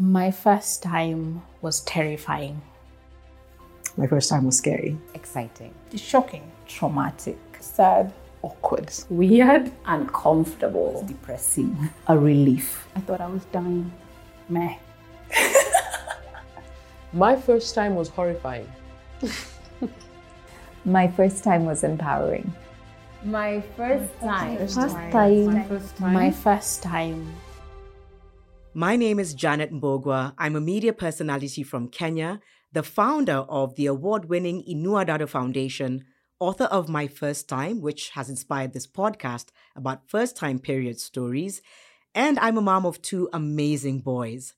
My first time was terrifying. My first time was scary. Exciting. Shocking. Traumatic. Sad. Awkward. Weird. Uncomfortable. Depressing. A relief. I thought I was dying. Meh. My first time was horrifying. My first time was empowering. My first time. First My time. first time. My first time. My name is Janet Mbugua. I'm a media personality from Kenya, the founder of the award winning Inua Dada Foundation, author of My First Time, which has inspired this podcast about first time period stories, and I'm a mom of two amazing boys.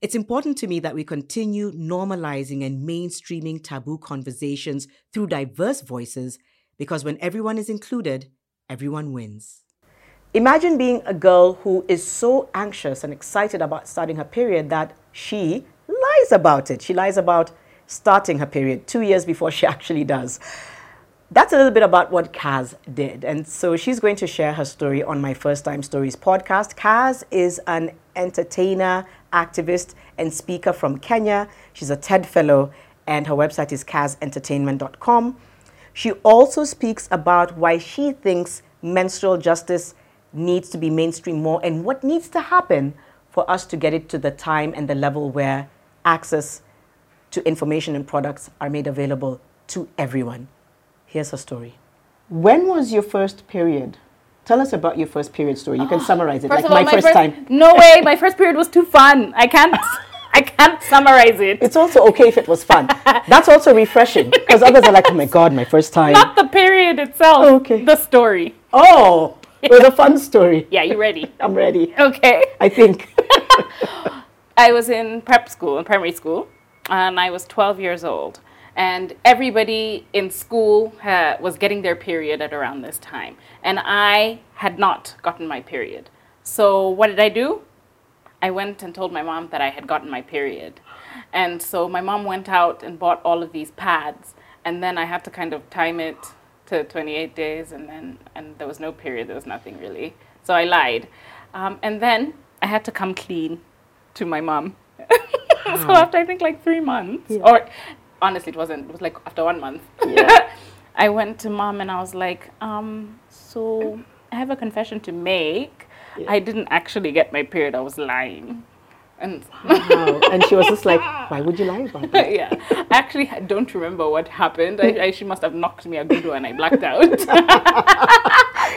It's important to me that we continue normalizing and mainstreaming taboo conversations through diverse voices because when everyone is included, everyone wins. Imagine being a girl who is so anxious and excited about starting her period that she lies about it. She lies about starting her period two years before she actually does. That's a little bit about what Kaz did. And so she's going to share her story on my First Time Stories podcast. Kaz is an entertainer, activist, and speaker from Kenya. She's a TED Fellow, and her website is kazentertainment.com. She also speaks about why she thinks menstrual justice needs to be mainstream more and what needs to happen for us to get it to the time and the level where access to information and products are made available to everyone. Here's her story. When was your first period? Tell us about your first period story. You can ah, summarize it First like of all, my, first, time. No way. My first period was too fun. I can't. I can't summarize it. It's also okay if it was fun. That's also refreshing because others are like, oh my god, my first time. Not the period itself. Okay. The story. Oh, it was a fun story. Yeah, you ready? I'm ready. Okay. I think. I was in prep school, in primary school, and I was 12 years old. And everybody in school ha- was getting their period at around this time. And I had not gotten my period. So, what did I do? I went and told my mom that I had gotten my period. And so, my mom went out and bought all of these pads. And then I had to kind of time it to 28 days. And then and there was no period, there was nothing really. So, I lied. Um, and then I had to come clean to my mom. so after I think like three months, or honestly, it wasn't. It was like after one month. I went to mom and I was like, um, so I have a confession to make. I didn't actually get my period. I was lying. And Wow. And she was just like, why would you lie about that? yeah, I actually don't remember what happened. I, I, she must have knocked me a good one. I blacked out.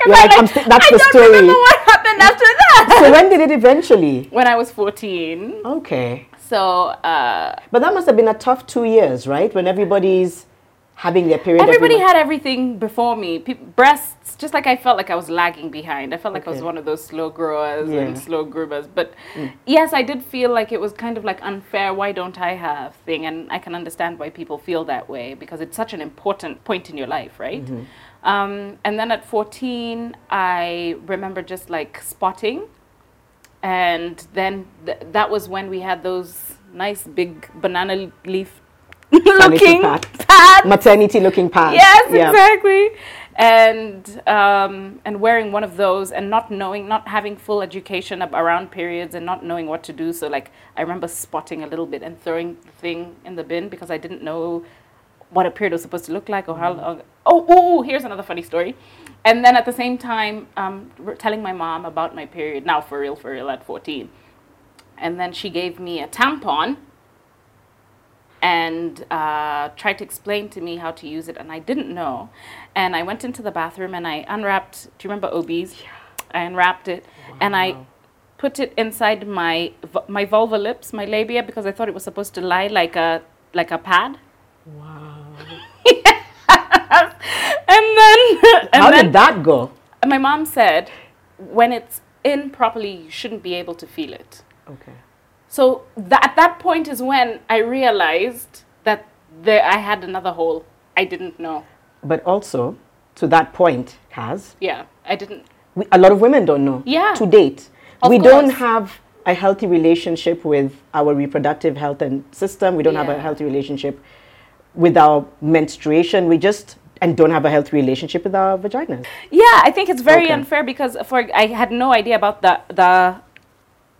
You're like, I'm st- that's the story. I don't remember what happened after that? So when did it eventually? When I was 14. Okay. So uh, But that must have been a tough two years, right? When everybody's having their period. Everybody every had everything before me. Pe- breasts, just like I felt like I was lagging behind. I felt like I was one of those slow growers Yeah. and slow groomers. But yes, I did feel like it was kind of like unfair. Why don't I have thing? And I can understand why people feel that way because it's such an important point in your life, right? Um, and then at 14, I remember just like spotting. And then th- that was when we had those nice big banana leaf looking pad. maternity looking pads. Yes, Yeah. exactly. And um, and wearing one of those and not knowing, not having full education around periods and not knowing what to do. So like I remember spotting a little bit and throwing the thing in the bin because I didn't know what a period was supposed to look like or how. long oh, oh, here's another funny story. And then at the same time, um, telling my mom about my period. Now for real, for real, at 14. And then she gave me a tampon and uh, tried to explain to me how to use it, and I didn't know. And I went into the bathroom and I unwrapped. Do you remember OBs? I unwrapped it and I put it inside my my vulva lips, my labia, because I thought it was supposed to lie like a like a pad. Wow. And then and How then did that go? my mom said, when it's in properly, you shouldn't be able to feel it. Okay. So tha- at that point is when I realized that there I had another hole. I didn't know. But also, to that point, Kaz, Yeah, I didn't. we, a lot of women don't know. Yeah. To date, Of we don't have a healthy relationship with our reproductive health and system. We don't have a healthy relationship with our menstruation. We just and don't have a healthy relationship with our vaginas. Yeah, I think it's very Okay. unfair because for I had no idea about the the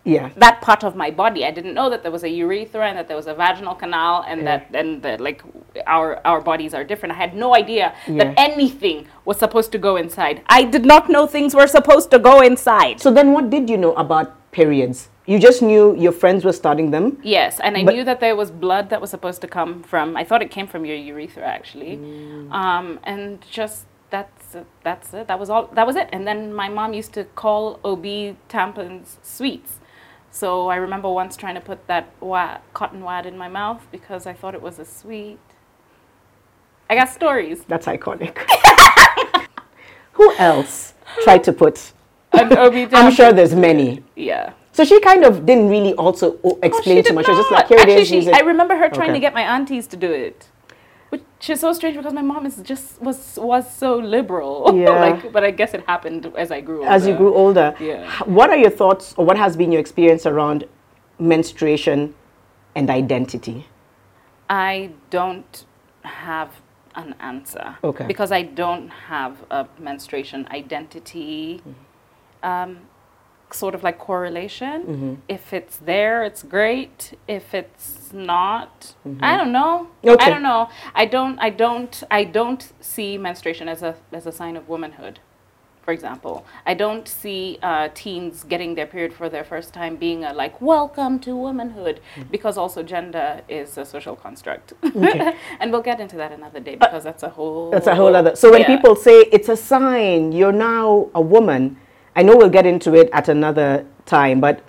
Yeah. that part of my body. I didn't know that there was a urethra and that there was a vaginal canal and that and that like our our bodies are different. I had no idea Yeah. that anything was supposed to go inside. I did not know things were supposed to go inside. So then, what did you know about periods? You just knew your friends were starting them. Yes, and I knew that there was blood that was supposed to come from. I thought it came from your urethra actually, Mm. um, and just that's it, that's it. That was all. That was it. And then my mom used to call OB tampons sweets. So I remember once trying to put that wa- cotton wad in my mouth because I thought it was a sweet. I got stories. That's iconic. Who else tried to put? An OB. I'm sure there's many. Yeah. So she kind of didn't really also oh, explain she too much. She was just like, here Actually, is. she- I remember her trying Okay. to get my aunties to do it, which is so strange because my mom is just was was so liberal. Yeah. like, but I guess it happened as I grew older. As you grew older, Yeah. what are your thoughts or what has been your experience around menstruation and identity? I don't have an answer. Okay. Because I don't have a menstruation identity. Um, sort of like correlation. Mm-hmm. If it's there, it's great. If it's not, I don't know. Mm-hmm. Okay. I don't know. I don't. I don't. I don't see menstruation as a as a sign of womanhood. For example, I don't see uh, teens getting their period for their first time being a like welcome to womanhood Mm. because also gender is a social construct, Okay. and we'll get into that another day because that's a whole. Uh, That's a whole other. So when Yeah. people say it's a sign, you're now a woman. I know we'll get into it at another time, but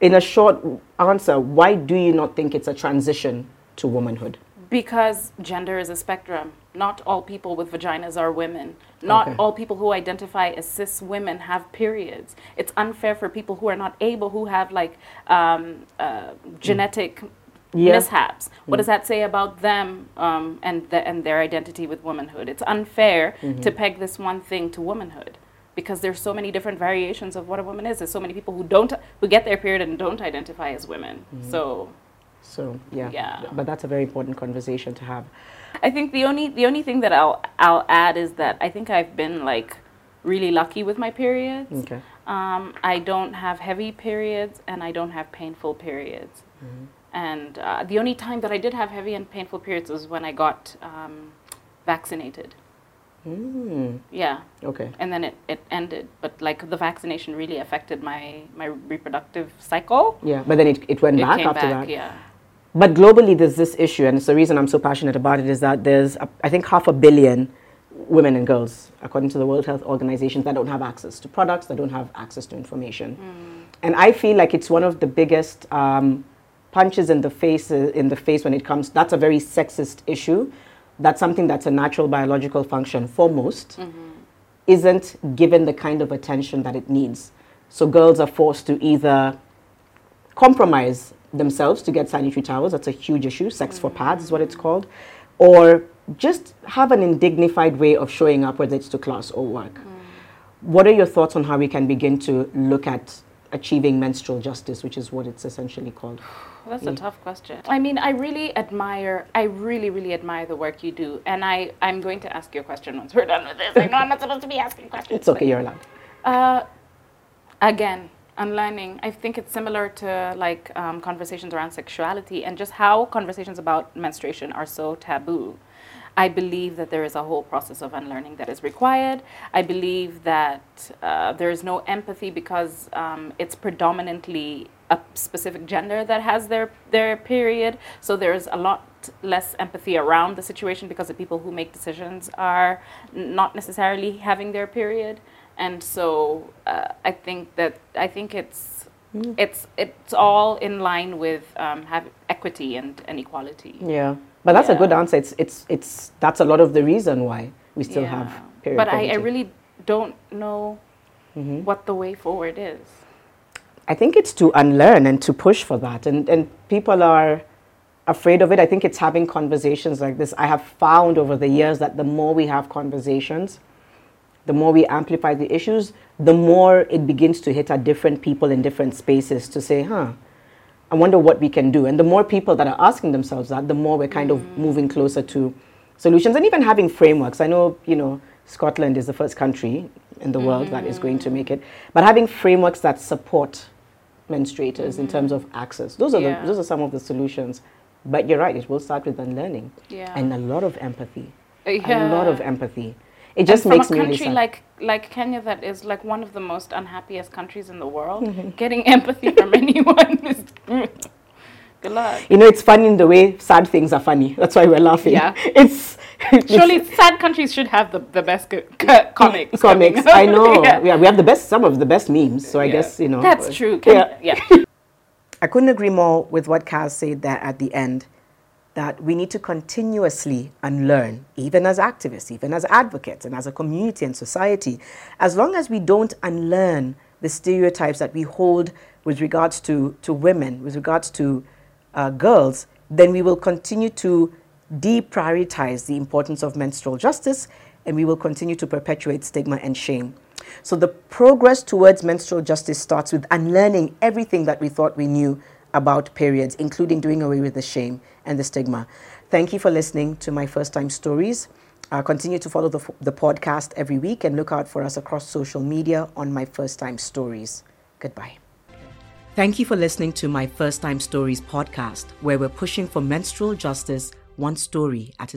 in a short answer, why do you not think it's a transition to womanhood? Because gender is a spectrum. Not all people with vaginas are women. Not Okay. all people who identify as cis women have periods. It's unfair for people who are not able, who have like um, uh, genetic Yeah. mishaps. What does that say about them um, and, the, and their identity with womanhood? It's unfair to peg this one thing to womanhood. Because there's so many different variations of what a woman is. There's so many people who don't, who get their period and don't identify as women. So So yeah, Yeah. but that's a very important conversation to have. I think the only the only thing that I'll I'll add is that I think I've been like really lucky with my periods. Okay. Um, I don't have heavy periods and I don't have painful periods. And uh, the only time that I did have heavy and painful periods was when I got um, vaccinated. Mm, Yeah, okay. and then it, it ended. But like the vaccination really affected my my reproductive cycle. Yeah, but then it, it went It back after back, that. yeah. But globally, there's this issue, and it's the reason I'm so passionate about it is that there's, a, I think, half a billion women and girls, according to the World Health Organization, that don't have access to products, that don't have access to information. And I feel like it's one of the biggest um, punches in the face in the face when it comes. That's a very sexist issue. That's something that's a natural biological function for most isn't given the kind of attention that it needs. So girls are forced to either compromise themselves to get sanitary towels. That's a huge issue. Sex for mm-hmm. pads is what it's called. Or just have an indignified way of showing up, whether it's to class or work. Mm. What are your thoughts on how we can begin to look at achieving menstrual justice, which is what it's essentially called? That's a tough question. I mean, I really admire, I really, really admire the work you do. And I, I'm going to ask you a question once we're done with this. I know I'm not supposed to be asking questions. It's okay, you're allowed. Uh, again, unlearning. I think it's similar to like um, conversations around sexuality and just how conversations about menstruation are so taboo. I believe that there is a whole process of unlearning that is required. I believe that uh, there is no empathy because um, it's predominantly a specific gender that has their, their period. So there's a lot less empathy around the situation because the people who make decisions are not necessarily having their period. And so uh, I think that I think it's it's it's all in line with um, have equity and, and equality. Yeah. But that's a good answer. It's, it's, it's, that's a lot of the reason why we still Yeah. have period But I, I. Mm-hmm. really don't know what the way forward is. I think it's to unlearn and to push for that. And, and people are afraid of it. I think it's having conversations like this. I have found over the years that the more we have conversations, the more we amplify the issues, the more it begins to hit at different people in different spaces to say, huh, I wonder what we can do. And the more people that are asking themselves that, the more we're kind of moving closer to solutions and even having frameworks. I know, you know, Scotland is the first country in the world that is going to make it, but having frameworks that support menstruators in terms of access. Those are Yeah. the, those are some of the solutions. But you're right, it will start with unlearning Yeah. and a lot of empathy. Uh, A lot of empathy. It just and from makes a me really country sad. like like Kenya that is like one of the most unhappiest countries in the world, Mm-hmm. getting empathy from anyone is good luck. you know, it's funny in the way sad things are funny. That's why we're laughing. Yeah. It's Surely sad countries should have the, the best co- co- comics. comics. I know. Yeah. yeah. we have the best, some of the best memes. So I Yeah. guess you know. That's true. Yeah. Yeah. I couldn't agree more with what Kaz said there at the end that we need to continuously unlearn, even as activists, even as advocates, and as a community and society. As long as we don't unlearn the stereotypes that we hold with regards to, to women, with regards to uh, girls, then we will continue to deprioritize the importance of menstrual justice and we will continue to perpetuate stigma and shame. So the progress towards menstrual justice starts with unlearning everything that we thought we knew about periods, including doing away with the shame and the stigma. Thank you for listening to my first time stories. Uh, continue to follow the, the podcast every week and look out for us across social media on my first time stories. Goodbye. Thank you for listening to my First Time Stories podcast, where we're pushing for menstrual justice one story at a time.